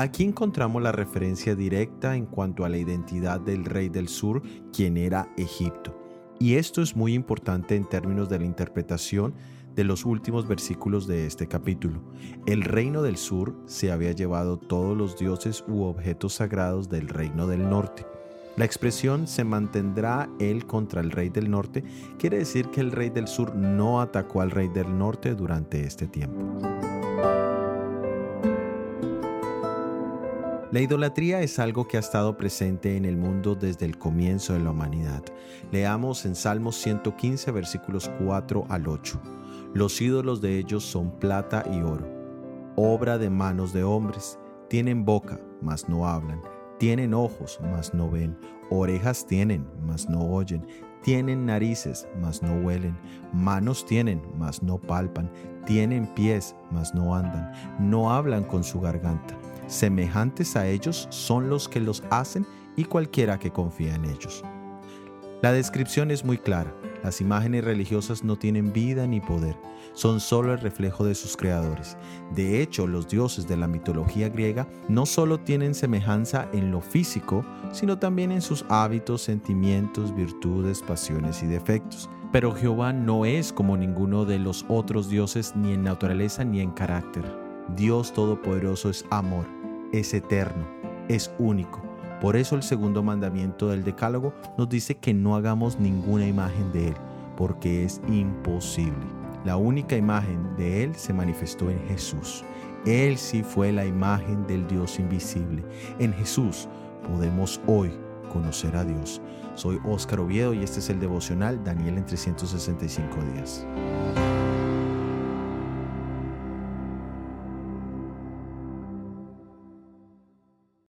Aquí encontramos la referencia directa en cuanto a la identidad del rey del sur, quien era Egipto. Y esto es muy importante en términos de la interpretación de los últimos versículos de este capítulo. El reino del sur se había llevado todos los dioses u objetos sagrados del reino del norte. La expresión se mantendrá él contra el rey del norte quiere decir que el rey del sur no atacó al rey del norte durante este tiempo. La idolatría es algo que ha estado presente en el mundo desde el comienzo de la humanidad. Leamos en Salmos 115 versículos 4 al 8. Los ídolos de ellos son plata y oro, obra de manos de hombres. Tienen boca, mas no hablan. Tienen ojos, mas no ven. Orejas tienen, mas no oyen. Tienen narices, mas no huelen. Manos tienen, mas no palpan. Tienen pies, mas no andan. No hablan con su garganta. Semejantes a ellos son los que los hacen y cualquiera que confía en ellos. La descripción es muy clara. Las imágenes religiosas no tienen vida ni poder, son solo el reflejo de sus creadores. De hecho, los dioses de la mitología griega no solo tienen semejanza en lo físico, sino también en sus hábitos, sentimientos, virtudes, pasiones y defectos. Pero Jehová no es como ninguno de los otros dioses ni en naturaleza ni en carácter. Dios Todopoderoso es amor, es eterno, es único por eso el segundo mandamiento del Decálogo nos dice que no hagamos ninguna imagen de Él, porque es imposible. La única imagen de Él se manifestó en Jesús. Él sí fue la imagen del Dios invisible. En Jesús podemos hoy conocer a Dios. Soy Óscar Oviedo y este es el devocional Daniel en 365 días.